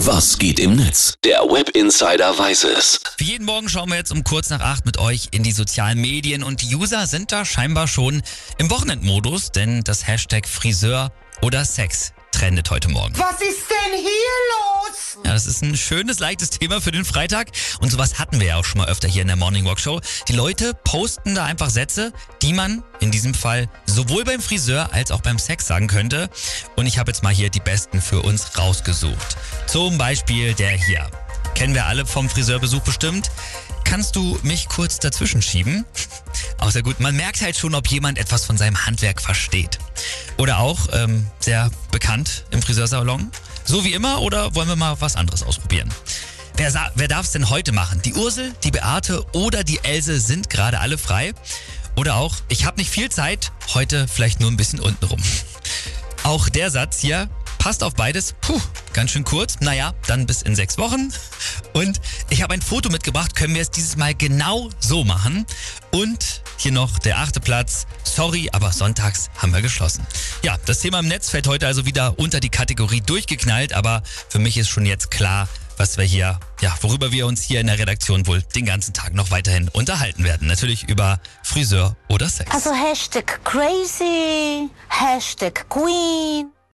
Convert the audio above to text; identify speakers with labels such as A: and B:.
A: Was geht im Netz? Der Web Insider weiß es.
B: Wie jeden Morgen schauen wir jetzt um kurz nach acht mit euch in die sozialen Medien und die User sind da scheinbar schon im Wochenendmodus, denn das Hashtag Friseur oder Sex trendet heute Morgen.
C: Was ist denn hier los?
B: Ja, das ist ein schönes, leichtes Thema für den Freitag. Und sowas hatten wir ja auch schon mal öfter hier in der Morning Walk Show. Die Leute posten da einfach Sätze, die man in diesem Fall sowohl beim Friseur als auch beim Sex sagen könnte. Und ich habe jetzt mal hier die besten für uns rausgesucht. Zum Beispiel der hier. Kennen wir alle vom Friseurbesuch bestimmt. Kannst du mich kurz dazwischen schieben? Auch sehr gut. Man merkt halt schon, ob jemand etwas von seinem Handwerk versteht. Oder auch, ähm, sehr bekannt im Friseursalon. So wie immer oder wollen wir mal was anderes ausprobieren? Wer, wer darf es denn heute machen? Die Ursel, die Beate oder die Else sind gerade alle frei. Oder auch, ich habe nicht viel Zeit, heute vielleicht nur ein bisschen unten rum. Auch der Satz hier passt auf beides. Puh, ganz schön kurz. Naja, dann bis in sechs Wochen. Und ich habe ein Foto mitgebracht. Können wir es dieses Mal genau so machen? Und hier noch der achte Platz. Sorry, aber sonntags haben wir geschlossen. Ja, das Thema im Netz fällt heute also wieder unter die Kategorie durchgeknallt. Aber für mich ist schon jetzt klar, was wir hier, ja, worüber wir uns hier in der Redaktion wohl den ganzen Tag noch weiterhin unterhalten werden. Natürlich über Friseur oder Sex.
C: Also Hashtag crazy, Hashtag Queen.